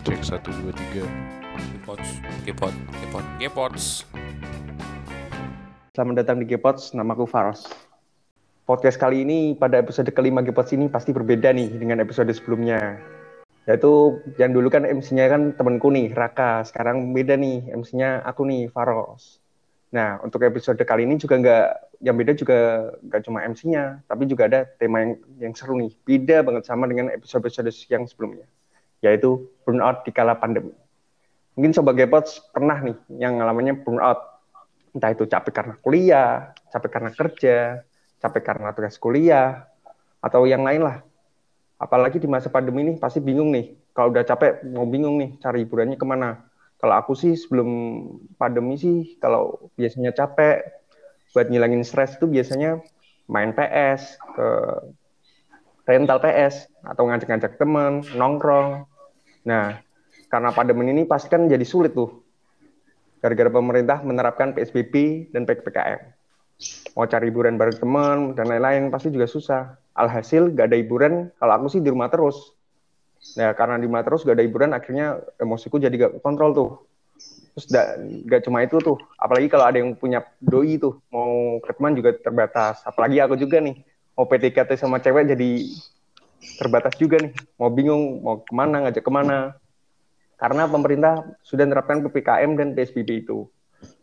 cek satu dua tiga. Gepots, Gepot, Gepot, Gepots. Selamat datang di Gepots, namaku Faros. Podcast kali ini pada episode kelima Gepots ini pasti berbeda nih dengan episode sebelumnya. Yaitu yang dulu kan MC-nya kan temenku nih, Raka. Sekarang beda nih, MC-nya aku nih, Faros. Nah, untuk episode kali ini juga nggak, yang beda juga nggak cuma MC-nya, tapi juga ada tema yang, yang seru nih. Beda banget sama dengan episode-episode yang sebelumnya. Yaitu burnout di kala pandemi. Mungkin Sobat Gepots pernah nih yang ngalamannya burnout entah itu capek karena kuliah, capek karena kerja, capek karena tugas kuliah, atau yang lain lah. Apalagi di masa pandemi ini pasti bingung nih. Kalau udah capek mau bingung nih cari hiburannya ke mana. Kalau aku sih sebelum pandemi sih kalau biasanya capek buat ngilangin stres itu biasanya main PS ke rental PS atau ngajak-ngajak temen nongkrong. Nah, karena pandemi ini pasti kan jadi sulit tuh gara-gara pemerintah menerapkan PSBB dan PPKM. Mau cari hiburan bareng teman dan lain-lain pasti juga susah. Alhasil gak ada hiburan, kalau aku sih di rumah terus. Nah, karena di rumah terus gak ada hiburan, akhirnya emosiku jadi gak kontrol tuh. Terus gak, gak cuma itu tuh, apalagi kalau ada yang punya doi tuh, mau ke juga terbatas. Apalagi aku juga nih, mau PTKT sama cewek jadi terbatas juga nih. Mau bingung, mau ke mana, ngajak ke mana karena pemerintah sudah menerapkan PPKM dan PSBB itu.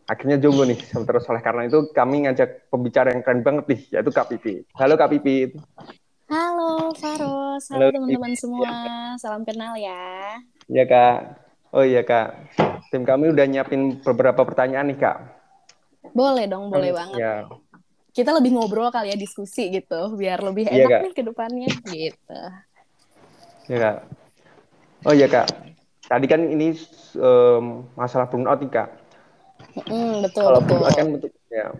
Akhirnya jomblo nih, terus oleh karena itu kami ngajak pembicara yang keren banget nih, yaitu Kak Pipi. Halo Kak Pipi. Halo Faros, halo teman-teman semua, salam kenal ya. Iya Kak, oh iya Kak, tim kami udah nyiapin beberapa pertanyaan nih Kak. Boleh dong, boleh banget. Ya. Kita lebih ngobrol kali ya, diskusi gitu, biar lebih Iya, enak Kak. nih ke depannya gitu. Iya Kak. Oh iya Kak, tadi kan ini em, masalah burnout nih Kak. Mm, betul, Kalau betul. burnout kan bentuk ya.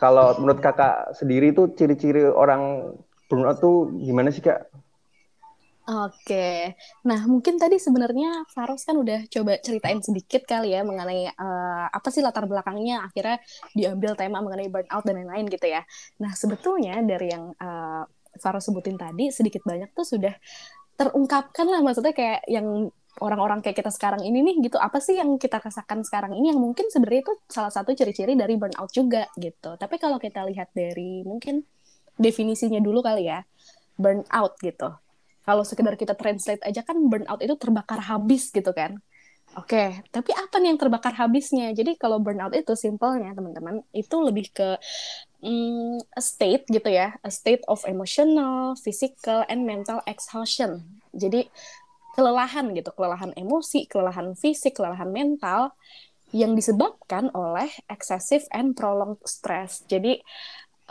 Kalau menurut kakak sendiri tuh ciri-ciri orang burnout tuh gimana sih kak? Oke, nah mungkin tadi sebenarnya Faros kan udah coba ceritain sedikit kali ya mengenai eh, apa sih latar belakangnya akhirnya diambil tema mengenai burnout dan lain-lain gitu ya. Nah sebetulnya dari yang eh, Faros sebutin tadi sedikit banyak tuh sudah terungkapkan lah maksudnya kayak yang orang-orang kayak kita sekarang ini nih gitu apa sih yang kita rasakan sekarang ini yang mungkin sebenarnya itu salah satu ciri-ciri dari burnout juga gitu. Tapi kalau kita lihat dari mungkin definisinya dulu kali ya burnout gitu kalau sekedar kita translate aja kan burnout itu terbakar habis gitu kan. Oke, tapi apa nih yang terbakar habisnya? Jadi kalau burnout itu simpelnya teman-teman itu lebih ke mm, a state gitu ya, a state of emotional, physical, and mental exhaustion. Jadi kelelahan gitu, kelelahan emosi, kelelahan fisik, kelelahan mental yang disebabkan oleh excessive and prolonged stress. Jadi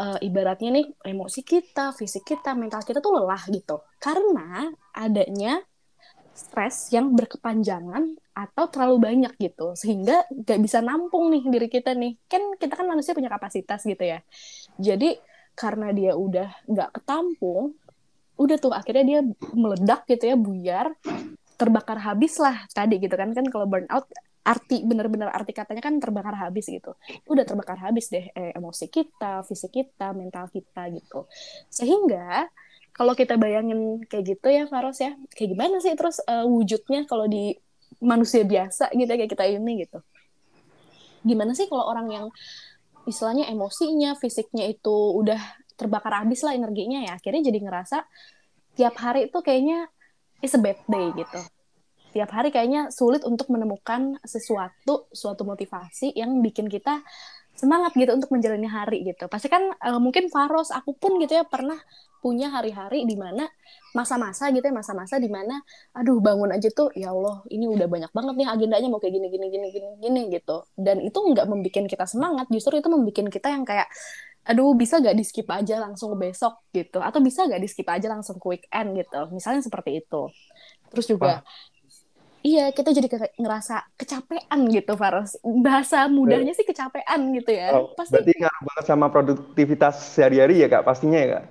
eh, ibaratnya nih emosi kita, fisik kita, mental kita tuh lelah gitu. Karena adanya stres yang berkepanjangan atau terlalu banyak gitu. Sehingga gak bisa nampung nih diri kita nih. Kan kita kan manusia punya kapasitas gitu ya. Jadi karena dia udah gak ketampung, udah tuh akhirnya dia meledak gitu ya, buyar, terbakar habis lah tadi gitu kan. Kan kalau burnout arti bener-bener arti katanya kan terbakar habis gitu. Udah terbakar habis deh eh, emosi kita fisik kita mental kita gitu. Sehingga kalau kita bayangin kayak gitu ya Faros ya kayak gimana sih terus eh, wujudnya kalau di manusia biasa gitu ya, kayak kita ini gitu? Gimana sih kalau orang yang istilahnya emosinya fisiknya itu udah terbakar habis lah energinya ya akhirnya jadi ngerasa tiap hari itu kayaknya is a bad day gitu. Tiap hari kayaknya sulit untuk menemukan sesuatu suatu motivasi yang bikin kita semangat gitu untuk menjalani hari gitu. Pasti kan eh, mungkin Faros aku pun gitu ya pernah punya hari-hari di mana masa-masa gitu ya masa-masa di mana aduh bangun aja tuh ya Allah ini udah banyak banget nih agendanya mau kayak gini gini gini gini gini gitu. Dan itu nggak membuat kita semangat justru itu membuat kita yang kayak aduh bisa gak di skip aja langsung ke besok gitu atau bisa gak di skip aja langsung ke weekend gitu misalnya seperti itu terus juga Iya, kita jadi kayak ngerasa kecapean gitu, Faros. Bahasa mudahnya sih kecapean gitu ya. Oh, Pasti berarti ngaruh banget sama produktivitas sehari-hari ya kak pastinya ya kak?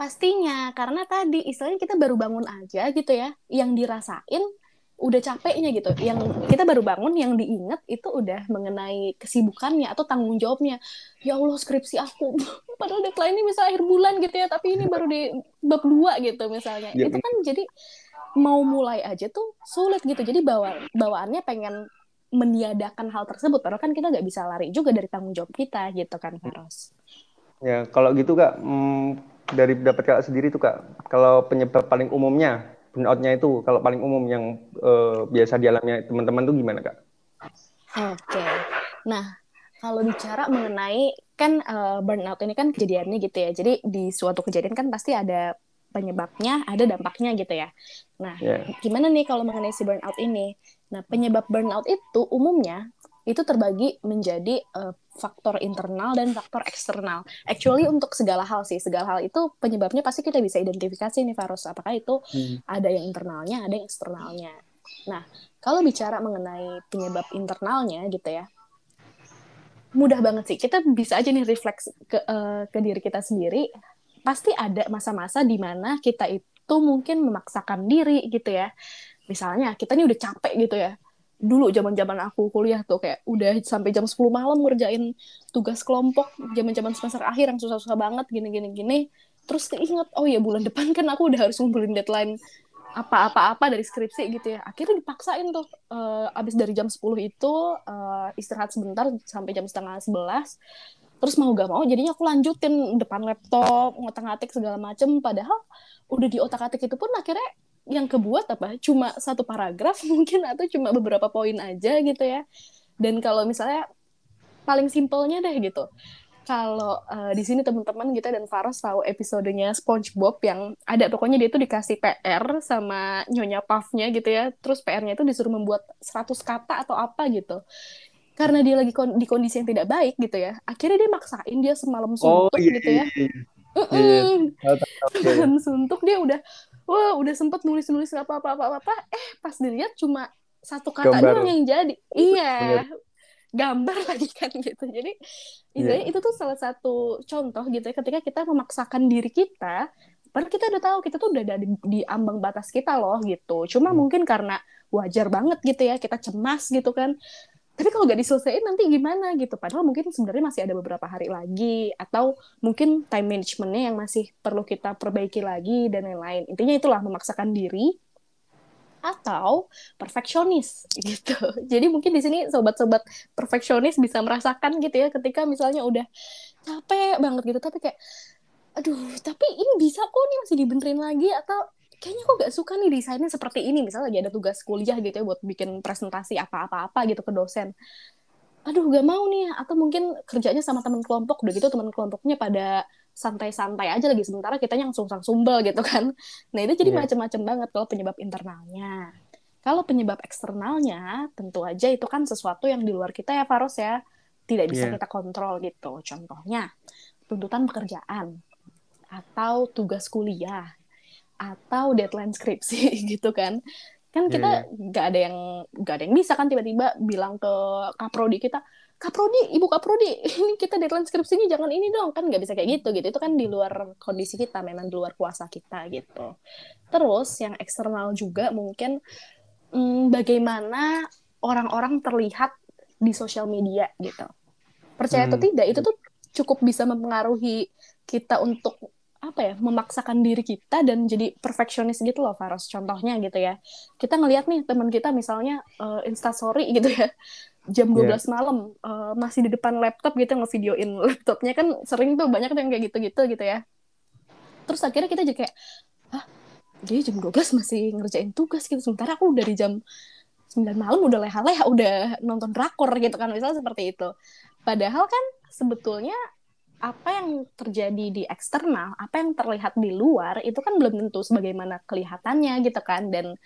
pastinya karena tadi istilahnya kita baru bangun aja gitu ya, yang dirasain udah capeknya gitu. Yang kita baru bangun yang diingat itu udah mengenai kesibukannya atau tanggung jawabnya. Ya Allah, skripsi aku. Padahal deadline ini misal akhir bulan gitu ya, tapi ini baru di bab 2 gitu misalnya. Ya, Itu kan jadi mau mulai aja tuh sulit gitu jadi bawa bawaannya pengen meniadakan hal tersebut padahal kan kita nggak bisa lari juga dari tanggung jawab kita gitu kan Faros Ya, kalau gitu Kak, hmm, dari pendapat Kak sendiri tuh Kak, kalau penyebab paling umumnya burnout-nya itu kalau paling umum yang eh, biasa dialami teman-teman tuh gimana Kak? Oke. Nah, kalau bicara mengenai kan eh, burnout ini kan kejadiannya gitu ya. Jadi di suatu kejadian kan pasti ada penyebabnya, ada dampaknya gitu ya. Nah, Ya. gimana nih kalau mengenai si burnout ini? Nah, penyebab burnout itu umumnya itu terbagi menjadi eh, faktor internal dan faktor eksternal. Actually untuk segala hal sih, segala hal itu penyebabnya pasti kita bisa identifikasi nih Faros. Apakah itu ada yang internalnya, ada yang eksternalnya. Nah, kalau bicara mengenai penyebab internalnya gitu ya, mudah banget sih. Kita bisa aja nih refleks ke eh, ke diri kita sendiri. Pasti ada masa-masa di mana kita itu mungkin memaksakan diri gitu ya. Misalnya kita nih udah capek gitu ya. Dulu zaman-zaman aku kuliah tuh kayak udah sampai jam 10 malam ngerjain tugas kelompok zaman-zaman semester akhir yang susah-susah banget gini-gini gini. Terus keinget, oh ya bulan depan kan aku udah harus ngumpulin deadline apa-apa-apa dari skripsi gitu ya. Akhirnya dipaksain tuh eh, abis dari jam 10 itu eh, istirahat sebentar sampai jam setengah 11. Terus mau gak mau jadinya aku lanjutin depan laptop, ngotak-ngatik segala macem. Padahal udah di otak-atik itu pun akhirnya yang kebuat apa? Cuma satu paragraf mungkin atau cuma beberapa poin aja gitu ya. Dan kalau misalnya paling simpelnya deh gitu. Kalau eh, di sini teman-teman kita dan Faros tahu episodenya SpongeBob yang ada pokoknya dia tuh dikasih PR sama nyonya Puff-nya gitu ya. Terus PR-nya itu disuruh membuat 100 kata atau apa gitu. Karena dia lagi kon- di kondisi yang tidak baik gitu ya. Akhirnya dia maksain dia semalam Oh suntuk iya, gitu iya, ya. iya. Iya, tahu, tahu, iya, iya. Dan suntuk dia udah wah udah sempet nulis-nulis apa apa apa apa eh pas dilihat cuma satu kata Gambar. doang yang jadi iya Bener. gambar lagi kan gitu jadi Iya. itu tuh salah satu contoh gitu ya ketika kita memaksakan diri kita padahal kita udah tahu kita tuh udah ada di, di ambang batas kita loh gitu cuma Hmm. mungkin karena wajar banget gitu ya kita cemas gitu kan tapi kalau nggak diselesaikan nanti gimana gitu? Padahal mungkin sebenarnya masih ada beberapa hari lagi atau mungkin time managementnya yang masih perlu kita perbaiki lagi dan lain-lain. Intinya itulah memaksakan diri atau perfeksionis gitu. Jadi mungkin di sini sobat-sobat perfeksionis bisa merasakan gitu ya ketika misalnya udah capek banget gitu tapi kayak aduh tapi ini bisa kok nih masih dibenerin lagi atau kayaknya kok gak suka nih desainnya seperti ini. Misalnya lagi ada tugas kuliah gitu ya buat bikin presentasi apa-apa-apa gitu ke dosen. Aduh gak mau nih. Atau mungkin kerjanya sama teman kelompok. Udah gitu teman kelompoknya pada santai-santai aja lagi. Sementara kita yang sungsang sumbel gitu kan. Nah itu jadi Iya. macam-macam banget kalau penyebab internalnya. Kalau penyebab eksternalnya tentu aja itu kan sesuatu yang di luar kita ya Faros ya. Tidak bisa Iya. kita kontrol gitu. Contohnya tuntutan pekerjaan atau tugas kuliah atau deadline skripsi gitu kan. Kan Iya, kita nggak ada yang nggak ada yang bisa kan tiba-tiba bilang ke kaprodi kita kaprodi ibu kaprodi ini kita deadline skripsinya jangan ini dong. Kan nggak bisa kayak gitu gitu. Itu kan di luar kondisi kita memang di luar kuasa kita gitu. Terus yang eksternal juga mungkin hmm, bagaimana orang-orang terlihat di sosial media gitu. Percaya atau Hmm. tidak itu tuh cukup bisa mempengaruhi kita untuk apa ya memaksakan diri kita dan jadi perfeksionis gitu loh Faros. Contohnya gitu ya. Kita ngelihat nih teman kita misalnya uh, instastory gitu ya jam 12 Iya. malam uh, masih di depan laptop gitu ngevideoin laptopnya. Kan sering tuh banyak tuh yang kayak gitu-gitu gitu ya. Terus akhirnya kita jadi kayak ah dia jam 12 masih ngerjain tugas gitu. Sementara aku dari jam 9 malam udah leha-leha udah nonton drakor gitu kan. Misalnya seperti itu. Padahal kan sebetulnya apa yang terjadi di eksternal, apa yang terlihat di luar itu kan belum tentu sebagaimana kelihatannya gitu kan dan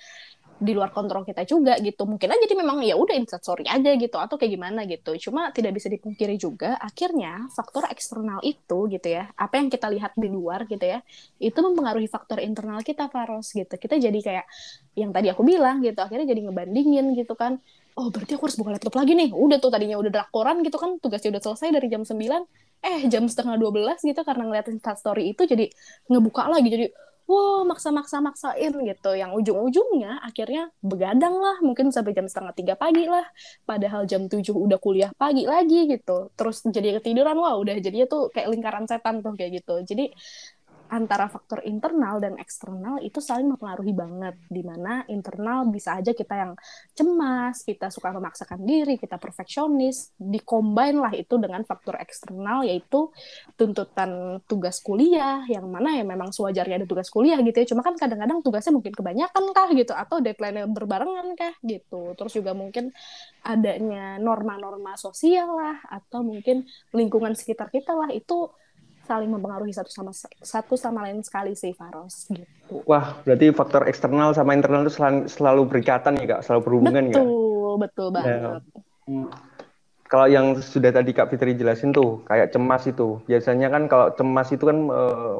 di luar kontrol kita juga gitu. Mungkin aja jadi memang ya udah instastory aja gitu atau kayak gimana gitu. Cuma tidak bisa dipungkiri juga akhirnya faktor eksternal itu gitu ya, apa yang kita lihat di luar gitu ya, itu mempengaruhi faktor internal kita Faros gitu. Kita jadi kayak yang tadi aku bilang gitu, akhirnya jadi ngebandingin gitu kan. Oh, berarti aku harus buka laptop lagi nih. Udah tuh tadinya udah drakoran gitu kan, tugasnya udah selesai dari jam 9 eh jam setengah 12 gitu karena ngeliatin story itu jadi ngebuka lagi jadi wow maksa-maksa maksain gitu. Yang ujung-ujungnya akhirnya begadang lah mungkin sampai jam setengah tiga pagi lah padahal jam 7 udah kuliah pagi lagi gitu. Terus jadi ketiduran wah udah jadinya tuh kayak lingkaran setan tuh kayak gitu. Jadi antara faktor internal dan eksternal itu saling mempengaruhi banget di mana internal bisa aja kita yang cemas kita suka memaksakan diri kita perfeksionis dikombin lah itu dengan faktor eksternal yaitu tuntutan tugas kuliah yang mana ya memang sewajarnya ada tugas kuliah gitu ya. Cuma kan kadang-kadang tugasnya mungkin kebanyakan kah gitu atau deadline-nya berbarengan kah gitu. Terus juga mungkin adanya norma-norma sosial lah atau mungkin lingkungan sekitar kita lah itu saling mempengaruhi satu sama satu sama lain sekali sih Faros gitu. Wah, berarti faktor eksternal sama internal itu selalu, selalu berikatan ya kak, selalu berhubungan ya? Betul, betul banget. Ya. Kalau yang sudah tadi Kak Fitri jelasin tuh, kayak cemas itu, biasanya kan kalau cemas itu kan eh,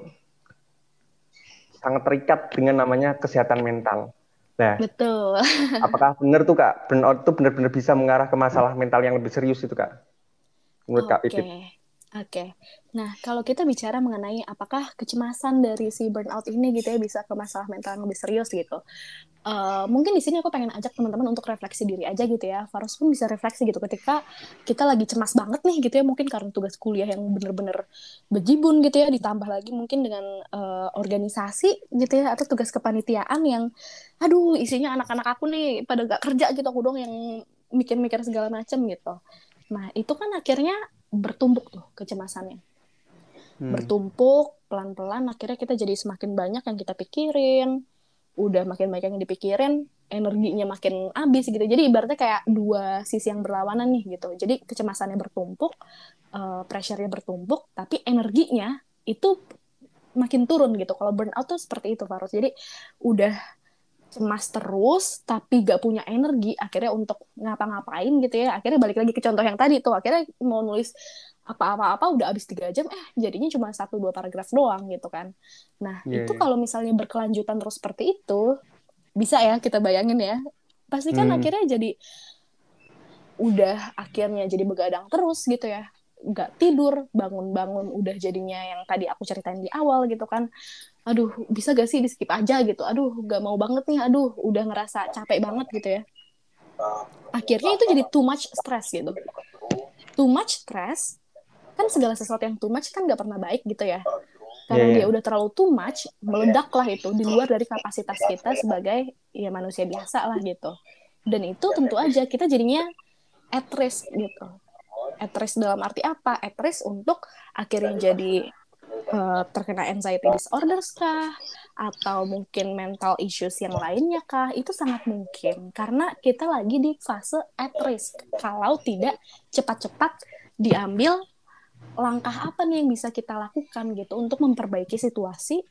sangat terikat dengan namanya kesehatan mental. Nah, betul. apakah benar tuh Kak, burnout itu benar-benar bisa mengarah ke masalah mental yang lebih serius itu Kak? Menurut okay. Kak Fitri? Oke, nah kalau kita bicara mengenai apakah kecemasan dari si burnout ini gitu ya bisa ke masalah mental yang lebih serius gitu, uh, mungkin di sini aku pengen ajak teman-teman untuk refleksi diri aja gitu ya. Faros pun bisa refleksi gitu ketika kita lagi cemas banget nih gitu ya, mungkin karena tugas kuliah yang bener-bener bejibun gitu ya, ditambah lagi mungkin dengan uh, organisasi gitu ya, atau tugas kepanitiaan yang, aduh isinya anak-anak aku nih pada gak kerja gitu, aku dong yang mikir-mikir segala macam gitu. Nah itu kan akhirnya bertumpuk tuh kecemasannya. Hmm. Bertumpuk pelan-pelan akhirnya kita jadi semakin banyak yang kita pikirin. Udah makin banyak yang dipikirin, energinya makin habis gitu. Jadi ibaratnya kayak dua sisi yang berlawanan nih gitu. Jadi kecemasannya bertumpuk, uh, pressure-nya bertumpuk, tapi energinya itu makin turun gitu. Kalau burnout tuh seperti itu Farus. Jadi udah cemas terus tapi gak punya energi akhirnya untuk ngapa-ngapain gitu ya akhirnya balik lagi ke contoh yang tadi tuh akhirnya mau nulis apa-apa-apa udah habis tiga jam eh jadinya cuma satu dua paragraf doang gitu kan nah yeah, itu yeah. kalau misalnya berkelanjutan terus seperti itu bisa ya kita bayangin ya pasti kan hmm. akhirnya jadi udah akhirnya jadi begadang terus gitu ya nggak tidur bangun-bangun udah jadinya yang tadi aku ceritain di awal gitu kan. Aduh bisa gak sih di skip aja gitu? Aduh gak mau banget nih. Aduh udah ngerasa capek banget gitu ya. Akhirnya itu jadi too much stress gitu. Too much stress kan segala sesuatu yang too much kan gak pernah baik gitu ya. Karena yeah. dia udah terlalu too much meledak lah itu di luar dari kapasitas kita sebagai ya manusia biasa lah gitu. Dan itu tentu aja kita jadinya at risk gitu at risk dalam arti apa? At risk untuk akhirnya jadi uh, terkena anxiety disorders kah? Atau mungkin mental issues yang lainnya kah? Itu sangat mungkin karena kita lagi di fase at risk. Kalau tidak cepat-cepat diambil langkah apa nih yang bisa kita lakukan gitu untuk memperbaiki situasi?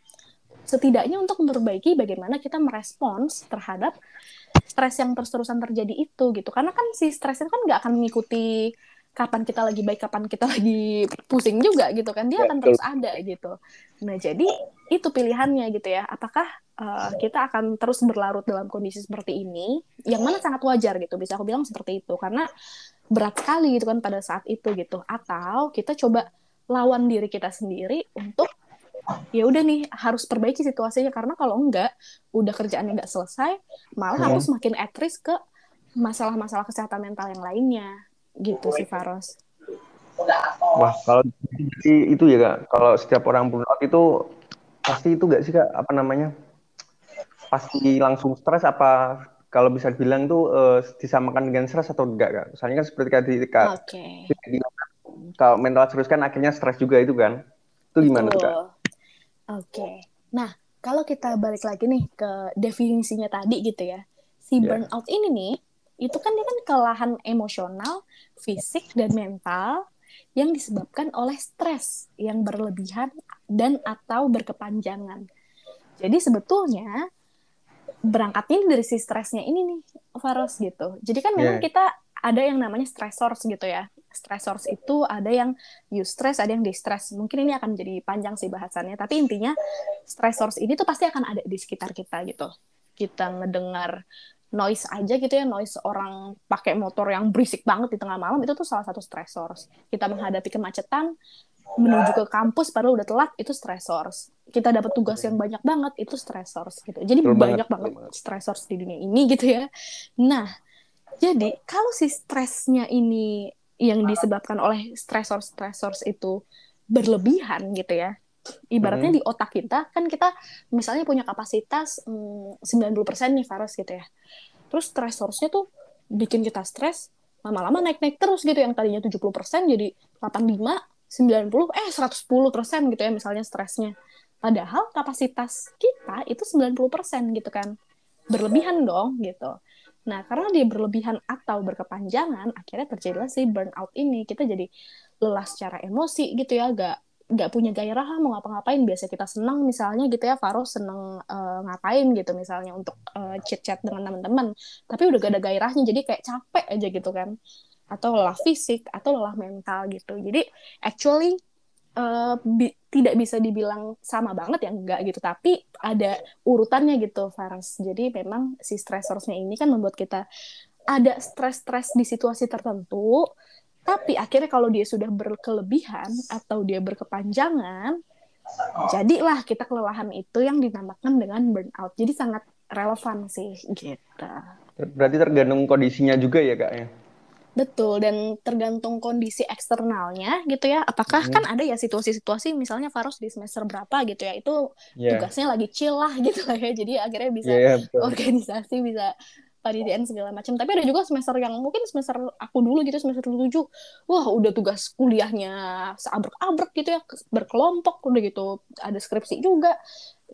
Setidaknya untuk memperbaiki bagaimana kita merespons terhadap stres yang terus-terusan terjadi itu gitu. Karena kan si stres itu kan nggak akan mengikuti kapan kita lagi baik kapan kita lagi pusing juga gitu kan. Dia akan terus ada gitu. Nah jadi itu pilihannya gitu ya. Apakah uh, kita akan terus berlarut dalam kondisi seperti ini? Yang mana sangat wajar gitu. Bisa aku bilang seperti itu. Karena berat sekali gitu kan pada saat itu gitu. Atau kita coba lawan diri kita sendiri untuk ya udah nih harus perbaiki situasinya. Karena kalau enggak udah kerjaannya nggak selesai malah hmm. aku semakin at risk ke masalah-masalah kesehatan mental yang lainnya gitu sih Faros. Wah kalau itu ya kak, kalau setiap orang burnout itu pasti itu gak sih kak apa namanya pasti langsung stres apa kalau bisa bilang tuh uh, disamakan dengan stres atau enggak kak? Misalnya kan seperti tadi kak, okay. kalau mental stres kan akhirnya stres juga itu kan? Itu gimana tuh kak? Oke, okay. nah kalau kita balik lagi nih ke definisinya tadi gitu ya, si yeah. burnout ini nih itu kan dia kan kelelahan emosional, fisik dan mental yang disebabkan oleh stres yang berlebihan dan atau berkepanjangan. Jadi sebetulnya berangkatnya dari si stresnya ini nih, Faros gitu. Jadi kan memang yeah. kita ada yang namanya stressors gitu ya. Stressors itu ada yang eustress, ada yang distress. Mungkin ini akan jadi panjang sih bahasannya, tapi intinya stressors ini tuh pasti akan ada di sekitar kita gitu. Kita ngedengar noise aja gitu ya noise orang pakai motor yang berisik banget di tengah malam itu tuh salah satu stressors kita menghadapi kemacetan menuju ke kampus padahal udah telat itu stressors kita dapat tugas yang banyak banget itu stressors gitu. Jadi Betul banyak banget, banget stressors di dunia ini gitu ya. Nah jadi kalau si stresnya ini yang disebabkan oleh stressors stressors itu berlebihan gitu ya Ibaratnya Hmm. di otak kita kan kita misalnya punya kapasitas mm, 90% nih Faros gitu ya. Terus stress source-nya tuh bikin kita stres lama-lama naik-naik terus gitu yang tadinya 70% jadi 85, 90, eh 110% gitu ya misalnya stresnya. Padahal kapasitas kita itu 90% gitu kan. Berlebihan dong gitu. Nah, karena dia berlebihan atau berkepanjangan, akhirnya terjadilah si burnout ini. Kita jadi lelah secara emosi gitu ya, gak nggak punya gairah mau ngapa-ngapain biasa kita senang misalnya gitu ya Faro seneng eh, ngapain gitu misalnya untuk eh, chit-chat dengan teman-teman tapi udah gak ada gairahnya jadi kayak capek aja gitu kan. Atau lelah fisik atau lelah mental gitu. Jadi actually eh, bi- tidak bisa dibilang sama banget ya enggak gitu. Tapi ada urutannya gitu Faras. Jadi memang si stressorsnya ini kan membuat kita ada stres-stres di situasi tertentu tapi akhirnya kalau dia sudah berkelebihan atau dia berkepanjangan jadilah kita kelelahan itu yang dinamakan dengan burnout jadi sangat relevan sih gitu Berarti tergantung kondisinya juga ya kak ya. Betul, dan tergantung kondisi eksternalnya gitu ya. Apakah Mhm. kan ada ya situasi-situasi misalnya Faros di semester berapa gitu ya, itu Iya. tugasnya lagi chill lah gitu lah ya. Jadi akhirnya bisa Iya, iya, betul. organisasi, bisa panitiaan segala macam. Tapi ada juga semester yang mungkin semester aku dulu gitu, semester 7, wah udah tugas kuliahnya seabrek-abrek gitu ya, berkelompok udah gitu, ada skripsi juga.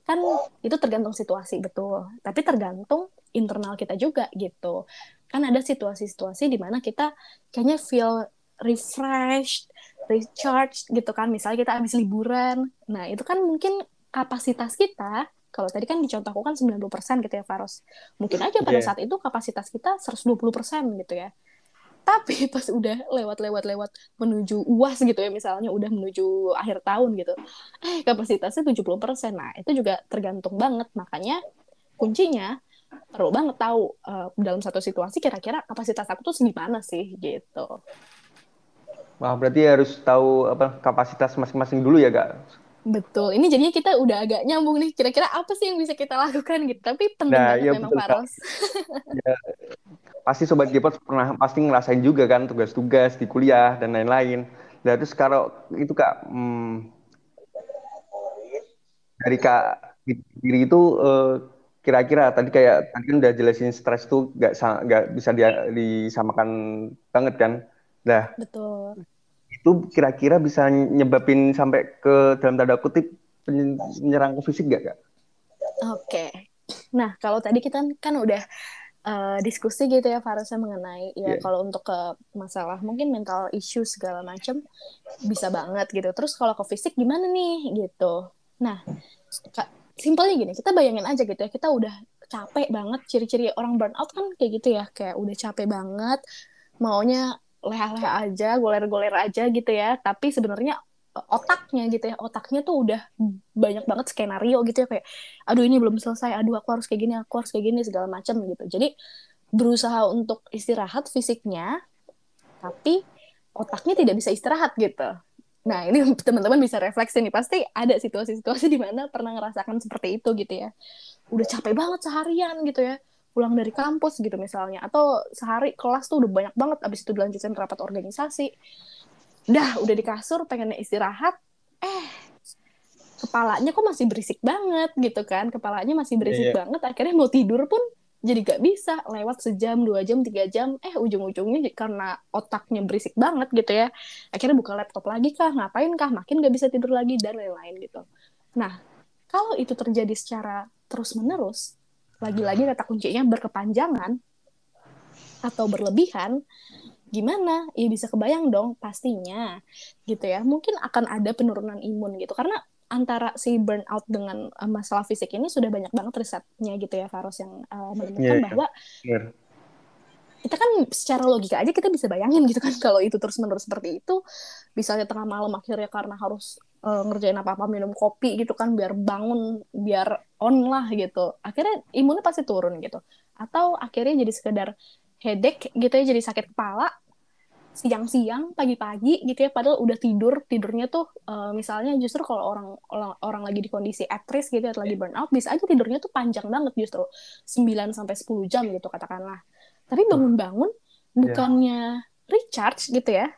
Kan itu tergantung situasi, betul. Tapi tergantung internal kita juga gitu kan ada situasi-situasi di mana kita kayaknya feel refreshed, recharged gitu kan. Misalnya kita habis liburan. Nah, itu kan mungkin kapasitas kita kalau tadi kan dicontohku kan 90% gitu ya Faros. Mungkin aja pada Iya. saat itu kapasitas kita 120% gitu ya. Tapi pas udah lewat-lewat-lewat menuju UAS gitu ya misalnya udah menuju akhir tahun gitu. Eh kapasitasnya 70%. Nah, itu juga tergantung banget. Makanya kuncinya perlu banget tahu eh, dalam satu situasi kira-kira kapasitas aku tuh segimana sih gitu. Wah, berarti harus tahu apa kapasitas masing-masing dulu ya kak. Betul. Ini jadinya kita udah agak nyambung nih. Kira-kira apa sih yang bisa kita lakukan gitu. Tapi penting Nah, banget iya memang betul. Faros. Pasti sobat Gepot pernah pasti ngerasain juga kan tugas-tugas di kuliah dan lain-lain. Nah, terus kalau itu kak hmm, dari kak diri itu eh, kira-kira tadi kayak tadi kan udah jelasin stres tuh nggak sa- nggak bisa dia- disamakan banget kan. Nah, Betul. Itu kira-kira bisa nyebabin sampai ke dalam tanda kutip menyerang ke fisik gak kak? Oke. Nah, kalau tadi kita kan udah eh, diskusi gitu ya Farusnya mengenai ya Iya. kalau untuk ke masalah mungkin mental issue segala macam bisa banget gitu. Terus kalau ke fisik gimana nih gitu. Nah, simpelnya gini, kita bayangin aja gitu ya, kita udah capek banget ciri-ciri orang burnout kan kayak gitu ya, kayak udah capek banget, maunya leha-leha aja, goler-goler aja gitu ya, tapi sebenarnya eh, otaknya gitu ya, otaknya tuh udah banyak banget skenario gitu ya kayak aduh ini belum selesai, aduh aku harus kayak gini, aku harus kayak gini segala macam gitu. Jadi berusaha untuk istirahat fisiknya, tapi otaknya tidak bisa istirahat gitu. Nah, ini teman-teman bisa refleksi nih. Pasti ada situasi-situasi di mana pernah ngerasakan seperti itu gitu ya. Udah capek banget seharian gitu ya. Pulang dari kampus gitu misalnya. Atau sehari kelas tuh udah banyak banget. Abis itu dilanjutin rapat organisasi. Dah, udah di kasur pengen istirahat. Eh, kepalanya kok masih berisik banget gitu kan. Kepalanya masih berisik Iya, iya. banget. Akhirnya mau tidur pun jadi gak bisa lewat sejam dua jam tiga jam eh ujung-ujungnya karena otaknya berisik banget gitu ya akhirnya buka laptop lagi kah ngapain kah makin gak bisa tidur lagi dan lain-lain gitu nah kalau itu terjadi secara terus-menerus lagi-lagi kata kuncinya berkepanjangan atau berlebihan gimana ya bisa kebayang dong pastinya gitu ya mungkin akan ada penurunan imun gitu karena antara si burnout dengan uh, masalah fisik ini sudah banyak banget risetnya gitu ya Faros yang uh, menemukan Iya, iya. bahwa Bener. kita kan secara logika aja kita bisa bayangin gitu kan kalau itu terus menerus seperti itu misalnya tengah malam akhirnya karena harus uh, ngerjain apa apa minum kopi gitu kan biar bangun biar on lah gitu. Akhirnya imunnya pasti turun gitu. Atau akhirnya jadi sekedar headache gitu ya jadi sakit kepala siang-siang pagi-pagi gitu ya padahal udah tidur tidurnya tuh uh, misalnya justru kalau orang, orang orang lagi di kondisi aktris gitu atau lagi burnout bisa aja tidurnya tuh panjang banget justru 9 sampai 10 jam gitu katakanlah. Tapi bangun-bangun bukannya recharge gitu ya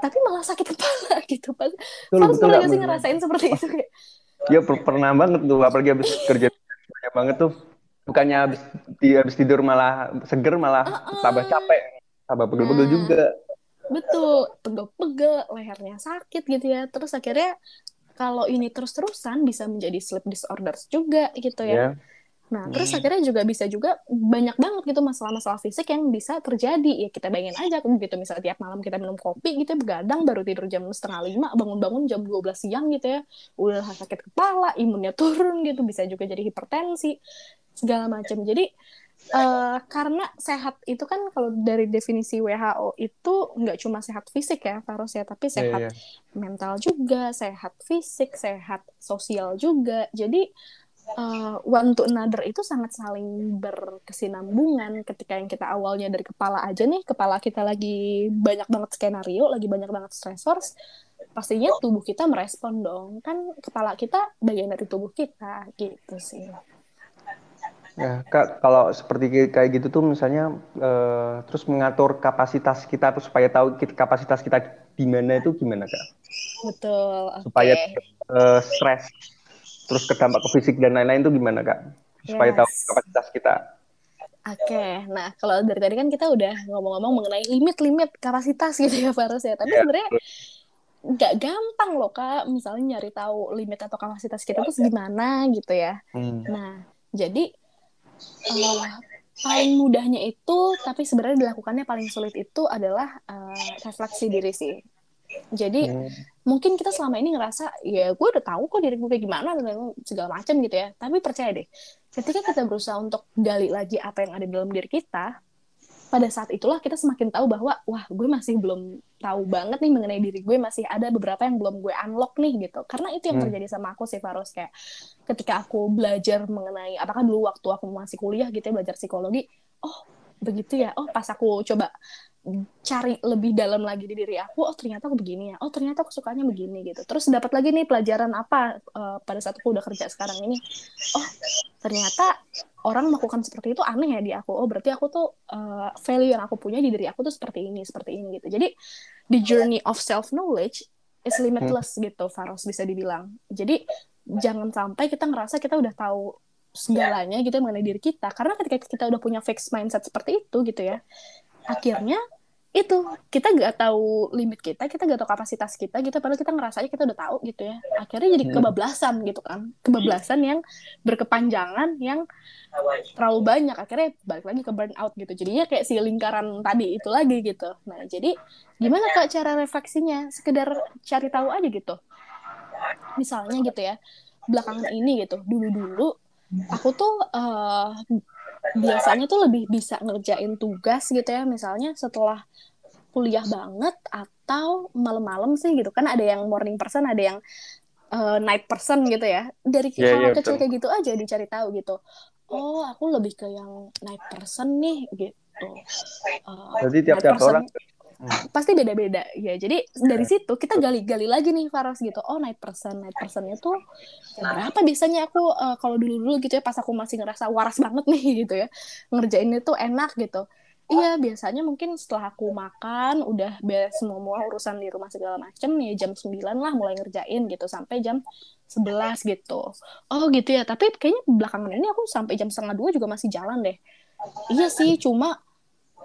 tapi malah sakit kepala gitu pas Betul, Faros betul, pernah sih ngerasain seperti itu kayak Ya per- pernah banget tuh, apalagi habis kerja banyak banget tuh. Bukannya habis, di- habis tidur malah seger, malah tambah capek, tambah pegel-pegel Nah. juga. betul pegel-pegel lehernya sakit gitu ya terus akhirnya kalau ini terus-terusan bisa menjadi sleep disorders juga gitu ya Ya, Nah, terus akhirnya juga bisa juga banyak banget gitu masalah-masalah fisik yang bisa terjadi. Ya kita bayangin aja gitu misalnya tiap malam kita minum kopi gitu ya, begadang baru tidur jam setengah lima, bangun-bangun jam 12 siang gitu ya. Udah sakit kepala, imunnya turun gitu, bisa juga jadi hipertensi, segala macam. Jadi eh, karena sehat itu kan kalau dari definisi WHO itu nggak cuma sehat fisik ya, Faros ya, tapi sehat iya, iya. mental juga, sehat fisik, sehat sosial juga. Jadi uh, one to another itu sangat saling berkesinambungan ketika yang kita awalnya dari kepala aja nih, kepala kita lagi banyak banget skenario, lagi banyak banget stressors, pastinya tubuh kita merespon dong. Kan kepala kita bagian dari tubuh kita gitu sih. Ya, Kak, kalau seperti kayak gitu tuh misalnya eh, terus mengatur kapasitas kita tuh supaya tahu kita- kapasitas kita di mana itu gimana, Kak? Betul. Supaya eh, stres terus kedampak ke fisik dan lain-lain itu gimana, Kak? Supaya tahu Yes. kapasitas kita. Oke, nah kalau dari tadi kan kita udah ngomong-ngomong mengenai limit-limit kapasitas gitu ya Faros ya. Tapi Iya, sebenarnya nggak gampang loh kak, misalnya nyari tahu limit atau kapasitas kita tuh segimana gitu ya. Hmm. Nah, jadi eh, paling mudahnya itu, tapi sebenarnya dilakukannya paling sulit itu adalah eh, refleksi diri sih. Jadi Hmm. Mungkin kita selama ini ngerasa ya gue udah tahu kok diri gue kayak gimana dan segala macam gitu ya. Tapi percaya deh ketika kita berusaha untuk gali lagi apa yang ada dalam diri kita pada saat itulah kita semakin tahu bahwa wah gue masih belum tahu banget nih mengenai diri gue masih ada beberapa yang belum gue unlock nih gitu. Karena itu yang Hmm. terjadi sama aku sih Faros. Kayak ketika aku belajar mengenai apakah dulu waktu aku masih kuliah gitu ya belajar psikologi oh begitu ya. Oh pas aku coba cari lebih dalam lagi di diri aku oh ternyata aku begini ya. Oh ternyata aku sukanya begini gitu. Terus dapat lagi nih pelajaran apa eh, pada saat aku udah kerja sekarang ini. Oh ternyata orang melakukan seperti itu aneh ya di aku. Oh berarti aku tuh eh, value yang aku punya di diri aku tuh seperti ini seperti ini gitu. Jadi the journey of self knowledge is limitless gitu Faros bisa dibilang. Jadi jangan sampai kita ngerasa kita udah tahu segalanya gitu mengenai diri kita. Karena ketika kita udah punya fixed mindset seperti itu gitu ya akhirnya itu kita nggak tahu limit kita kita nggak tahu kapasitas kita gitu padahal kita ngerasanya kita udah tahu gitu ya. Akhirnya jadi Hmm. kebablasan gitu kan. Kebablasan yang berkepanjangan yang terlalu banyak. Akhirnya balik lagi ke burnout gitu. Jadinya kayak si lingkaran tadi itu lagi gitu. Nah jadi gimana kak cara refleksinya? Sekedar cari tahu aja gitu. Misalnya gitu ya belakangan ini gitu. Dulu-dulu aku tuh eh, biasanya tuh lebih bisa ngerjain tugas gitu ya. Misalnya setelah kuliah banget atau malam-malam sih gitu. Kan ada yang morning person ada yang eh, night person gitu ya. Dari Iya, hal iya, kecil betul. kayak gitu aja dicari tahu gitu. Oh aku lebih ke yang night person nih gitu. Eh, Jadi tiap-tiap person orang pasti beda-beda ya. Jadi dari situ kita gali-gali lagi nih Faros gitu. Oh night person night personnya tuh jam berapa biasanya? Aku eh, kalau dulu-dulu gitu ya pas aku masih ngerasa waras banget nih gitu ya. Ngerjainnya tuh enak gitu. Iya biasanya mungkin setelah aku makan udah beres semua semua urusan di rumah segala macem ya jam 9 lah mulai ngerjain gitu. Sampai jam 11 gitu. Oh gitu ya. Tapi kayaknya belakangan ini aku sampai jam setengah dua juga masih jalan deh. Iya sih cuma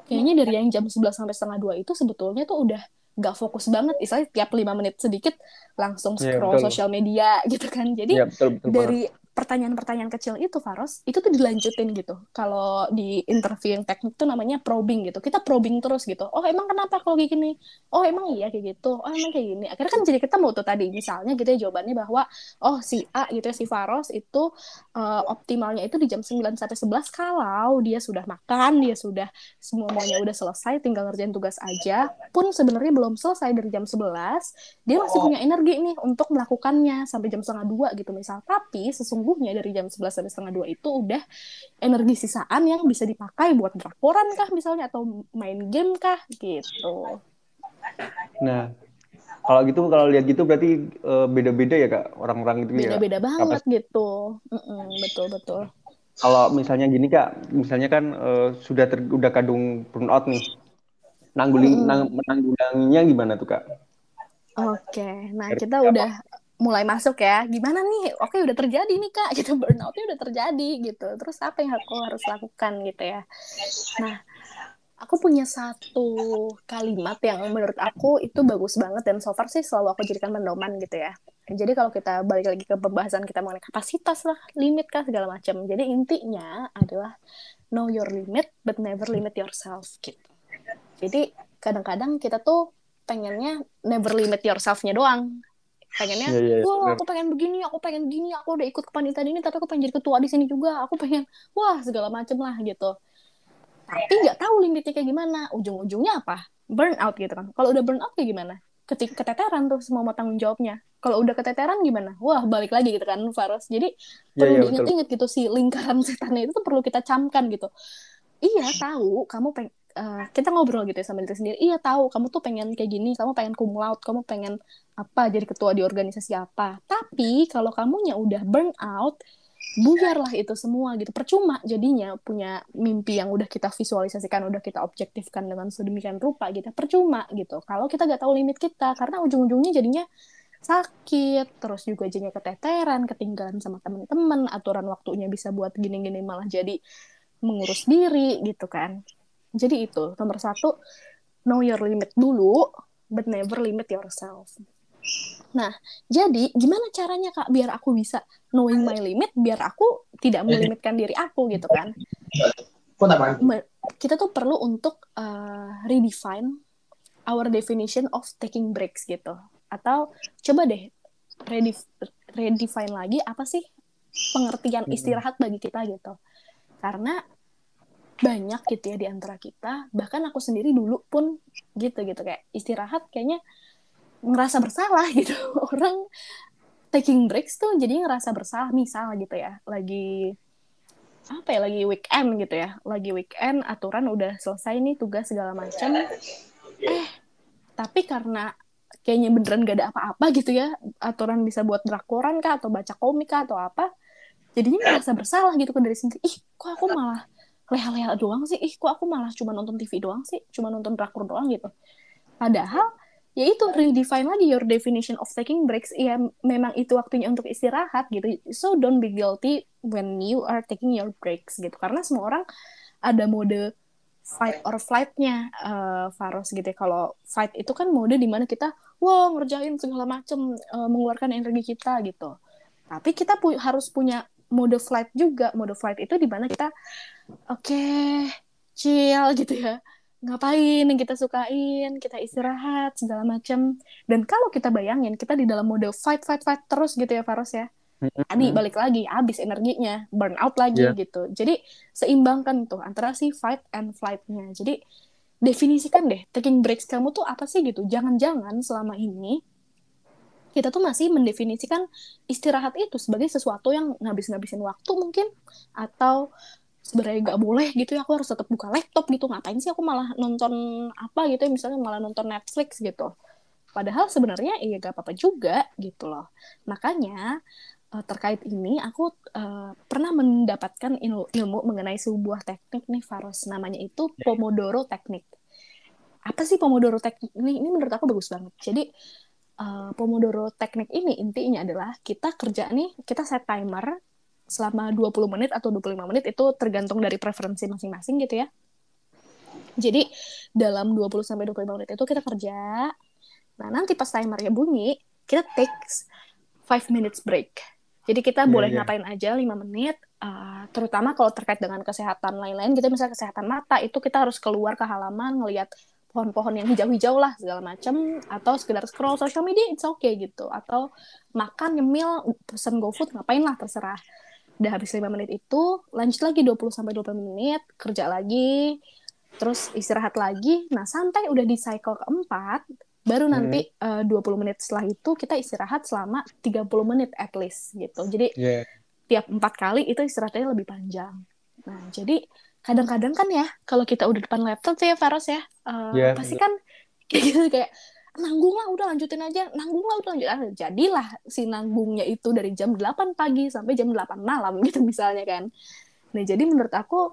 kayaknya dari yang jam 11 sampai setengah dua itu sebetulnya tuh udah nggak fokus banget istilahnya tiap lima menit sedikit langsung Iya, scroll betul. sosial media gitu kan jadi ya betul betul banget. Pertanyaan-pertanyaan kecil itu Faros itu tuh dilanjutin gitu. Kalau di interview yang teknik tuh namanya probing gitu. Kita probing terus gitu. Oh emang kenapa kalau kayak gini? Oh emang iya kayak gitu. Oh emang kayak gini. Akhirnya kan jadi ketemu tuh tadi. Misalnya gitu ya jawabannya bahwa oh si A gitu ya si Faros itu eh, optimalnya itu di jam 9 sampai 11 kalau dia sudah makan dia sudah semuanya udah selesai tinggal ngerjain tugas aja. Pun sebenarnya belum selesai dari jam 11 dia masih punya energi nih untuk melakukannya sampai jam setengah dua gitu misal. Tapi sesungguhnya dari jam 11 sampai setengah dua itu udah energi sisaan yang bisa dipakai buat drakoran kah misalnya atau main game kah gitu Nah, kalau gitu kalau lihat gitu berarti eh, beda-beda ya kak orang-orang itu ya. beda-beda banget gitu Mm-mm, betul betul Kalau misalnya gini kak, misalnya kan eh, sudah ter, udah kadung burnout nih, nanggulin Mm-mm. nang, menanggulanginya gimana tuh kak? Oke, nah Dari kita apa? udah mulai masuk ya. Gimana nih? Oke, udah terjadi nih Kak. Gitu burnoutnya udah terjadi gitu. Terus apa yang aku harus lakukan gitu ya? Nah, aku punya satu kalimat yang menurut aku itu bagus banget dan so far sih selalu aku jadikan pedoman gitu ya. Jadi kalau kita balik lagi ke pembahasan kita mengenai kapasitas lah, limit kah segala macam. Jadi intinya adalah know your limit but never limit yourself gitu. Jadi kadang-kadang kita tuh pengennya never limit yourself-nya doang. Pengennya, Iya, iya, wah aku pengen begini, aku pengen gini, aku udah ikut kepanitiaan ini, tapi aku pengen jadi ketua di sini juga. Aku pengen, wah segala macem lah gitu. Tapi nggak tahu limitnya kayak gimana. Ujung-ujungnya apa? Burnout gitu kan. Kalau udah burnout kayak gimana? Ketika keteteran tuh semua mau tanggung jawabnya. Kalau udah keteteran gimana? Wah balik lagi gitu kan, Faros. Jadi Iya, perlu iya, betul. diingat-ingat gitu si lingkaran setannya itu tuh perlu kita camkan gitu. Iya tahu kamu peng eh, kita ngobrol gitu ya sama diri sendiri. Iya tahu kamu tuh pengen kayak gini, kamu pengen cum laude, kamu pengen apa jadi ketua di organisasi apa. Tapi kalau kamunya udah burn out, buyarlah itu semua gitu. Percuma jadinya punya mimpi yang udah kita visualisasikan, udah kita objektifkan dengan sedemikian rupa gitu. Percuma gitu. Kalau kita gak tahu limit kita, karena ujung-ujungnya jadinya sakit, terus juga jadinya keteteran, ketinggalan sama teman-teman, aturan waktunya bisa buat gini-gini malah jadi mengurus diri gitu kan. Jadi itu nomor satu know your limit dulu, but never limit yourself. Nah, jadi gimana caranya kak biar aku bisa knowing my limit, biar aku tidak melimitkan diri aku gitu kan? Kita tuh perlu untuk uh, redefine our definition of taking breaks gitu, atau coba deh redef- redefine lagi apa sih pengertian Hmm. istirahat bagi kita gitu. Karena banyak gitu ya di antara kita, bahkan aku sendiri dulu pun gitu gitu kayak istirahat kayaknya ngerasa bersalah gitu. Orang taking breaks tuh jadi ngerasa bersalah misal gitu ya, lagi apa ya lagi weekend gitu ya, lagi weekend aturan udah selesai nih tugas segala macam. Eh, tapi karena kayaknya beneran gak ada apa-apa gitu ya, aturan bisa buat drakoran kah atau baca komik kah atau apa, jadinya merasa bersalah gitu kan dari sendiri. Ih, kok aku malah leha-leha doang sih? Ih, kok aku malah cuma nonton TV doang sih? Cuma nonton drakor doang gitu. Padahal ya itu redefine lagi your definition of taking breaks. Ya memang itu waktunya untuk istirahat gitu. So don't be guilty when you are taking your breaks gitu. Karena semua orang ada mode fight or flight-nya eh, Faros gitu ya. Kalau fight itu kan mode di mana kita wah ngerjain segala macem eh, mengeluarkan energi kita gitu. Tapi kita pu- harus punya mode flight juga. Mode flight itu di mana kita oke chill gitu ya. Ngapain yang kita sukain, kita istirahat segala macem. Dan kalau kita bayangin kita di dalam mode fight fight fight terus gitu ya Faros ya. Tadi balik lagi, habis energinya, burn out lagi Iya. gitu. Jadi seimbangkan tuh antara si fight and flight-nya. Jadi definisikan deh, taking breaks kamu tuh apa sih gitu. Jangan-jangan selama ini kita tuh masih mendefinisikan istirahat itu sebagai sesuatu yang ngabis-ngabisin waktu mungkin atau sebenarnya nggak boleh gitu ya aku harus tetap buka laptop gitu. Ngapain sih aku malah nonton apa gitu ya misalnya malah nonton Netflix gitu. Padahal sebenarnya iya gak apa-apa juga gitu loh. Makanya eh, terkait ini aku eh, pernah mendapatkan ilmu, ilmu mengenai sebuah teknik nih Faros. Namanya itu Pomodoro teknik. Apa sih Pomodoro teknik ini? Ini menurut aku bagus banget. Jadi eh, Pomodoro teknik ini intinya adalah kita kerja nih kita set timer selama 20 menit atau 25 menit itu tergantung dari preferensi masing-masing gitu ya. Jadi dalam 20 sampai 25 menit itu kita kerja. Nah nanti pas timernya bunyi kita takes 5 minutes break. Jadi kita Iya, boleh iya. ngapain aja 5 menit eh, terutama kalau terkait dengan kesehatan lain-lain. Gitu misalnya kesehatan mata itu kita harus keluar ke halaman ngelihat pohon-pohon yang hijau-hijau lah segala macam atau sekedar scroll social media it's okay gitu. Atau makan nyemil pesen GoFood ngapain lah terserah udah habis 5 menit itu lanjut lagi 20 sampai 20 menit kerja lagi terus istirahat lagi nah sampai udah di cycle keempat baru nanti eh, 20 menit setelah itu kita istirahat selama 30 menit at least gitu jadi Iya. tiap empat kali itu istirahatnya lebih panjang. Nah, jadi kadang-kadang kan ya kalau kita udah depan laptop tuh ya Faros ya, eh, Iya, pasti kan kayak gitu kayak nanggung lah udah lanjutin aja, nanggung lah udah lanjutin aja. Jadilah si nanggungnya itu dari jam 8 pagi sampai jam 8 malam gitu misalnya kan. Nah, jadi menurut aku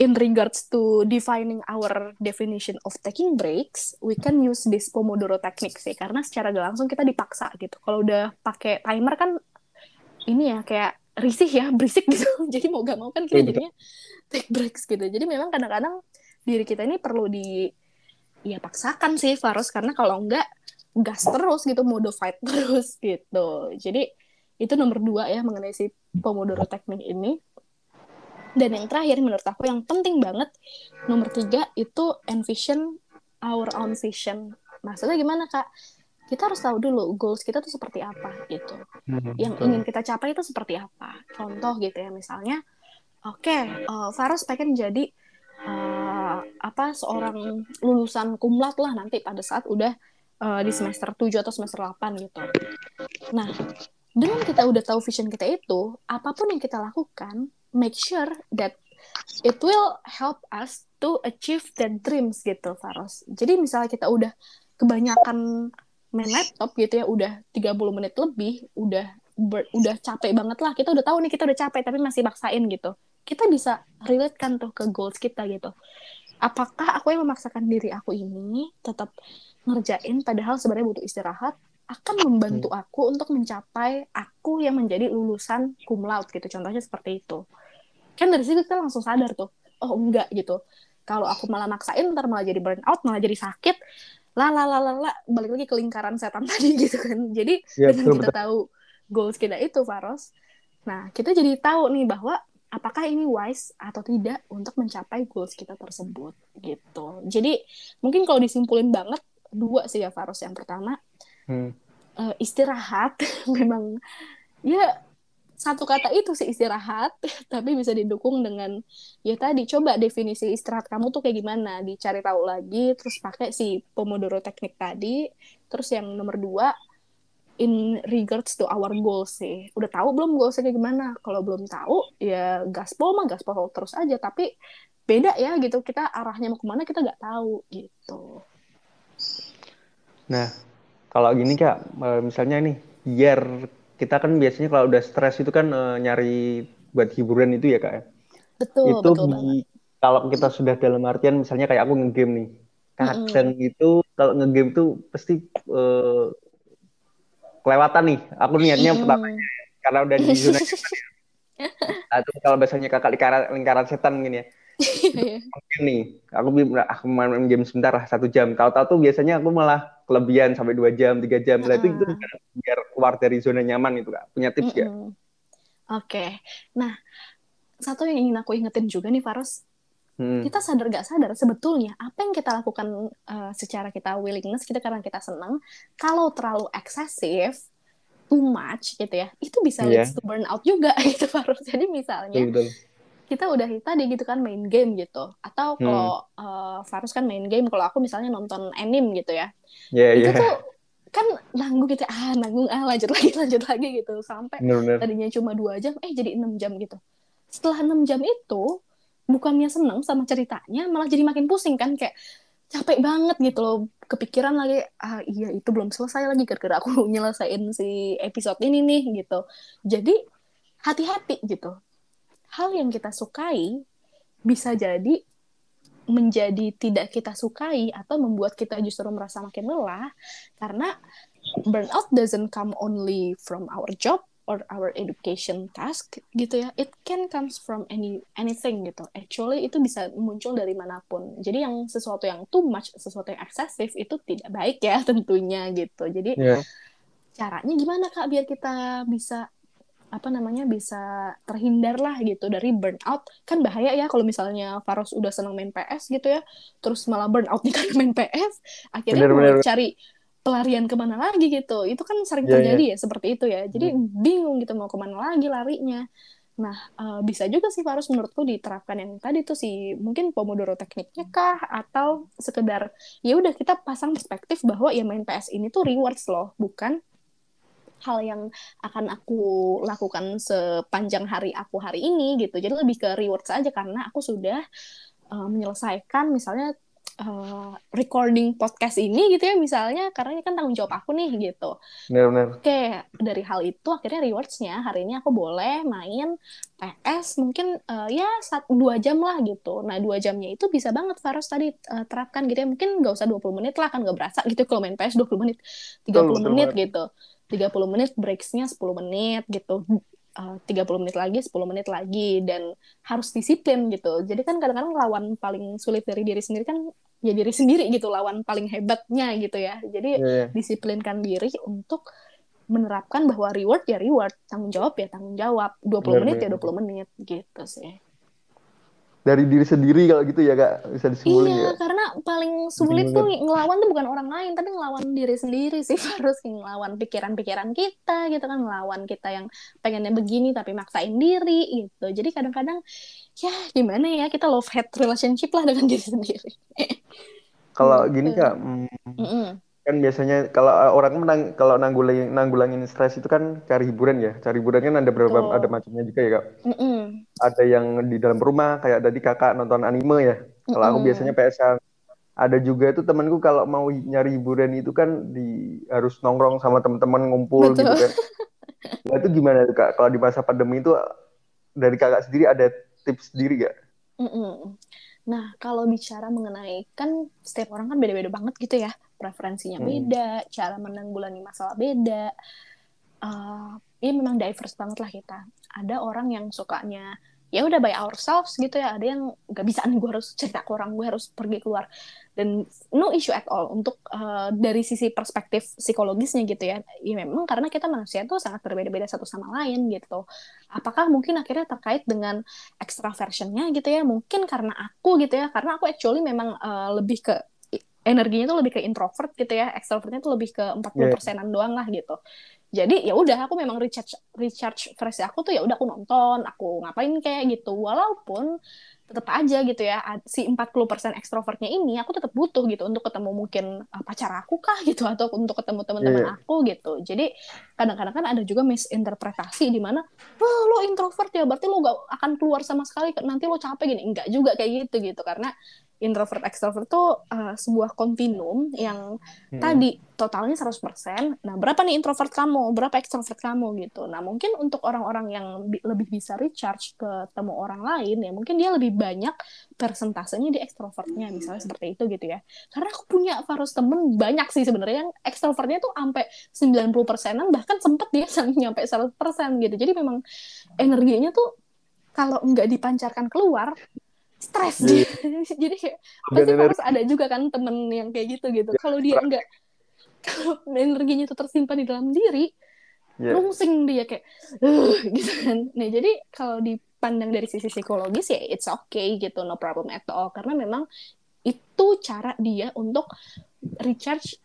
in regards to defining our definition of taking breaks, we can use this Pomodoro technique sih karena secara gak langsung kita dipaksa gitu. Kalau udah pakai timer kan ini ya kayak risih ya, berisik gitu. Jadi mau gak mau kan kita jadinya take breaks gitu. Jadi memang kadang-kadang diri kita ini perlu di ya paksakan sih Farus karena kalau enggak gas terus gitu, mode fight terus gitu. Jadi itu nomor dua ya mengenai si Pomodoro teknik ini dan yang terakhir menurut aku yang penting banget nomor tiga itu envision our own vision. Maksudnya gimana kak? Kita harus tahu dulu goals kita tuh seperti apa gitu. Hmm, yang betul. ingin kita capai itu seperti apa. Contoh gitu ya misalnya, oke, okay, uh, Faros pengen jadi uh, apa seorang lulusan kumlat lah nanti pada saat udah uh, di semester 7 atau semester 8 gitu. Nah, dengan kita udah tahu vision kita itu, apa pun yang kita lakukan, make sure that it will help us to achieve that dreams gitu, Faros. Jadi misalnya kita udah kebanyakan main laptop gitu ya, udah 30 menit lebih, udah ber, udah capek banget lah. Kita udah tahu nih kita udah capek tapi masih maksain gitu. Kita bisa relate kan tuh ke goals kita gitu. Apakah aku yang memaksakan diri aku ini tetap ngerjain padahal sebenarnya butuh istirahat akan membantu aku untuk mencapai aku yang menjadi lulusan cum laude gitu. Contohnya seperti itu. Kan dari situ kita langsung sadar tuh oh enggak gitu. Kalau aku malah maksain ntar malah jadi burn out malah jadi sakit. Lah lah lah lah balik lagi ke lingkaran setan tadi gitu kan. Jadi Ya, dengan betul, kita tahu goals kita itu Faros nah kita jadi tahu nih bahwa apakah ini wise atau tidak untuk mencapai goals kita tersebut gitu. Jadi mungkin kalau disimpulin banget dua sih ya Faros. Yang pertama Hmm. eh, istirahat. Memang ya satu kata itu sih istirahat. Tapi bisa didukung dengan ya tadi coba definisi istirahat kamu tuh kayak gimana? Dicari tahu lagi terus pakai si pomodoro teknik tadi. Terus yang nomor dua in regards to our goals sih. Udah tahu belum goalsnya kayak gimana? Kalau belum tahu ya gaspol mah gaspol terus aja. Tapi beda ya gitu. Kita arahnya mau ke mana kita nggak tahu gitu. Nah, kalau gini kak, eh, misalnya nih, biar kita kan biasanya kalau udah stres itu kan eh, nyari buat hiburan itu ya kak ya. betul itu betul di- kalau kita sudah dalam artian misalnya kayak aku ngegame nih, kadang itu kalau ngegame tuh pasti eh, kelewatan nih. Aku niatnya Mm-mm. pertama karena udah di zona ya. Nah, itu kalau biasanya kakak lingkaran, lingkaran setan mungkin ya. Mungkin nih, aku aku main, main game sebentar lah satu jam. Tahu-tahu tuh biasanya aku malah kelebihan sampai dua jam, tiga jam. Nah, itu itu Mm-mm. biar, biar keluar dari zona nyaman itu kak. Punya tips ya? Oke, nah satu yang ingin aku ingetin juga nih Faros, Hmm. kita sadar gak sadar sebetulnya apa yang kita lakukan uh, secara kita willingness kita karena kita senang, kalau terlalu eksesif, too much gitu ya, itu bisa Iya. leads to burnout juga gitu Faros. Jadi misalnya Betul, betul. kita udah tadi gitu kan main game gitu, atau Hmm. kalau uh, Faros kan main game, kalau aku misalnya nonton anime gitu ya, Ya, itu ya. tuh kan nanggung gitu ah nanggung ah lanjut lagi lanjut lagi gitu sampai Benar-benar. tadinya cuma dua jam eh jadi enam jam gitu setelah enam jam itu bukannya seneng sama ceritanya malah jadi makin pusing kan kayak capek banget gitu loh. Kepikiran lagi ah iya itu belum selesai lagi gara-gara aku nyelesain si episode ini nih gitu. Jadi hati-hati gitu. Hal yang kita sukai bisa jadi menjadi tidak kita sukai atau membuat kita justru merasa makin lelah karena burnout doesn't come only from our job or our education task gitu ya it can comes from any anything gitu actually itu bisa muncul dari mana pun jadi yang sesuatu yang too much sesuatu yang eksesif itu tidak baik ya tentunya gitu jadi Ya. caranya gimana kak biar kita bisa apa namanya bisa terhindar lah gitu dari burnout kan bahaya ya kalau misalnya Faros udah senang main PS gitu ya terus malah burnout nih karena main PS akhirnya Bener, bener. cari pelarian ke mana lagi gitu itu kan sering Iya, terjadi ya seperti itu ya jadi Hmm. bingung gitu mau ke mana lagi larinya nah eh, bisa juga sih Faros menurutku diterapkan yang tadi tuh sih mungkin pomodoro tekniknya kah atau sekedar ya udah kita pasang perspektif bahwa ya main PS ini tuh rewards loh bukan hal yang akan aku lakukan sepanjang hari aku hari ini gitu. Jadi lebih ke rewards aja karena aku sudah uh, menyelesaikan misalnya uh, recording podcast ini gitu ya misalnya karena ini kan tanggung jawab aku nih gitu. Benar-benar. Oke, dari hal itu akhirnya rewardsnya hari ini aku boleh main PS mungkin uh, ya satu dua jam lah gitu. Nah dua jamnya itu bisa banget Faros tadi uh, terapkan gitu ya mungkin nggak usah 20 menit lah kan nggak berasa gitu kalau main PS 20 menit 30 Betul, betul menit banget. gitu. 30 menit breaksnya 10 menit gitu. Uh, 30 menit lagi, 10 menit lagi dan harus disiplin gitu. Jadi kan kadang-kadang lawan paling sulit dari diri sendiri kan ya diri sendiri gitu lawan paling hebatnya gitu ya. Jadi Iya, iya. disiplinkan diri untuk menerapkan bahwa reward ya reward, tanggung jawab ya tanggung jawab. 20 Benar, menit ya benar. 20 menit gitu sih. Dari diri sendiri kalau gitu ya kak bisa disimpulin Iya, ya. karena paling sulit Bener tuh ngelawan tuh bukan orang lain, tapi ngelawan diri sendiri sih. Harus ngelawan pikiran-pikiran kita gitu kan, ngelawan kita yang pengennya begini tapi maksain diri gitu. Jadi kadang-kadang ya gimana ya, kita love hate relationship lah dengan diri sendiri. Kalau Gitu. gini kak, hmm, Mm-mm. Kan biasanya kalau uh, orang menang kalau nanggulangin nanggulangin stres itu kan cari hiburan ya. Cari hiburan kan ada Betul. ada macamnya juga ya kak. Mm-mm. Ada yang di dalam rumah kayak tadi kakak nonton anime ya. Kalau aku Mm-mm. biasanya PS-an. Ada juga itu temanku kalau mau nyari hiburan itu kan di harus nongkrong sama teman-teman ngumpul Betul. gitu kan. Nah, itu gimana tuh kak? Kalau di masa pandemi itu dari kakak sendiri ada tips sendiri gak? Mm-mm. Nah, kalau bicara mengenai kan setiap orang kan beda-beda banget gitu ya, preferensinya Hmm. beda, cara menanggulangi masalah beda. Eh, ini memang diverse banget lah kita. Ada orang yang sukanya ya udah by ourselves gitu ya, ada yang nggak bisa nih gue harus cerita ke orang, gue harus pergi keluar dan no issue at all untuk eh, dari sisi perspektif psikologisnya gitu ya. Ya memang karena kita manusia tuh sangat berbeda-beda satu sama lain gitu. Apakah mungkin akhirnya terkait dengan extraversionnya gitu ya mungkin karena aku gitu ya karena aku actually memang eh, lebih ke energinya tuh lebih ke introvert gitu ya extrovertnya tuh lebih ke 40 persenan doang lah gitu. Jadi ya udah aku memang recharge recharge versi aku tuh ya udah aku nonton aku ngapain kayak gitu. Walaupun tetap aja gitu ya si 40% ekstrovertnya ini aku tetap butuh gitu untuk ketemu mungkin uh, pacar aku kah gitu atau untuk ketemu teman-teman Iya. aku gitu. Jadi kadang-kadang kan ada juga misinterpretasi di mana wah lo introvert ya berarti lo gak akan keluar sama sekali nanti lo capek gini. Enggak juga kayak gitu gitu karena introvert extrovert tuh uh, sebuah kontinum yang Hmm. tadi totalnya 100%. Nah, berapa nih introvert kamu? Berapa extrovert kamu gitu. Nah, mungkin untuk orang-orang yang bi- lebih bisa recharge ke temu orang lain ya, mungkin dia lebih banyak persentasenya di extrovertnya misalnya seperti itu gitu ya. Karena aku punya Farus temen banyak sih sebenarnya yang extrovertnya tuh sampai 90 persenan bahkan sempet dia sampai nyampe 100% gitu. Jadi memang energinya tuh kalau nggak dipancarkan keluar stres dia. Jadi kayak pasti energi. harus ada juga kan temen yang kayak gitu gitu. Kalau dia enggak kalau energinya itu tersimpan di dalam diri, Iya. rungsing dia kayak gitu kan. Nah, jadi kalau dipandang dari sisi psikologis ya it's okay gitu, no problem at all karena memang itu cara dia untuk recharge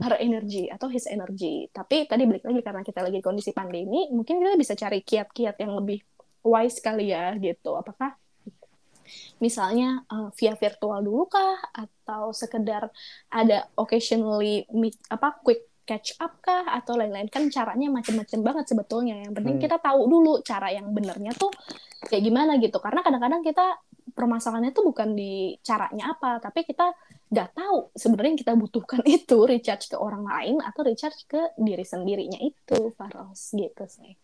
her energy atau his energy. Tapi tadi balik lagi karena kita lagi di kondisi pandemi, mungkin kita bisa cari kiat-kiat yang lebih wise kali ya gitu. Apakah misalnya uh, via virtual dulu kah? Atau sekedar ada occasionally meet apa quick catch up kah? Atau lain-lain? Kan caranya macam-macam banget sebetulnya. Yang penting Hmm. kita tahu dulu cara yang benernya tuh kayak gimana gitu. Karena kadang-kadang kita permasalahannya tuh bukan di caranya apa tapi kita nggak tahu sebenarnya yang kita butuhkan itu recharge ke orang lain atau recharge ke diri sendirinya itu Faros. Gitu sih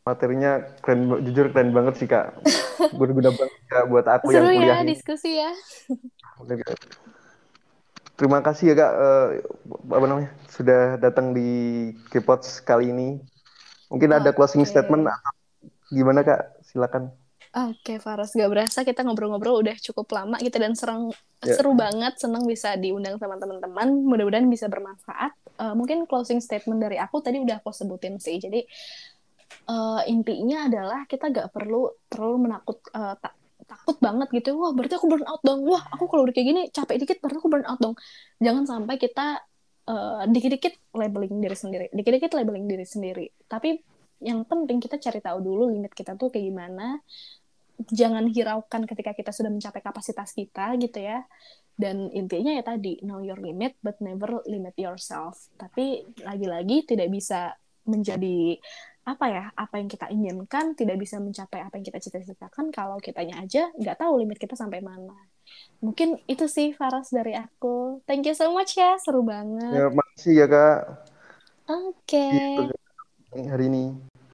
Materinya keren, jujur keren banget sih kak. Berguna banget kak buat aku yang seru kuliah ya ini. diskusi ya Terima kasih ya kak, eh, apa namanya, sudah datang di K-Pods kali ini. Mungkin ada closing statement atau gimana kak? Silakan. Oke, Faros, gak berasa kita ngobrol-ngobrol udah cukup lama gitu dan serang, Ya. seru banget, senang bisa diundang sama teman-teman. Mudah-mudahan bisa bermanfaat. Eh, mungkin closing statement dari aku tadi udah aku sebutin sih. Jadi eh, intinya adalah kita gak perlu terlalu menakut eh, ta- takut banget gitu. Wah, berarti aku burn out dong. Wah, aku kalau udah kayak gini capek dikit berarti aku burn out dong. Jangan sampai kita eh, dikit-dikit labeling diri sendiri, dikit-dikit labeling diri sendiri. Tapi yang penting kita cari tahu dulu limit kita tuh kayak gimana jangan hiraukan ketika kita sudah mencapai kapasitas kita gitu ya. Dan intinya ya tadi, know your limit but never limit yourself. Tapi lagi-lagi tidak bisa menjadi apa ya apa yang kita inginkan tidak bisa mencapai apa yang kita cita-citakan kalau kitanya aja nggak tahu limit kita sampai mana. Mungkin itu sih Faras dari aku. Thank you so much ya seru banget. Ya, makasih ya kak. Oke. Okay. hari ini.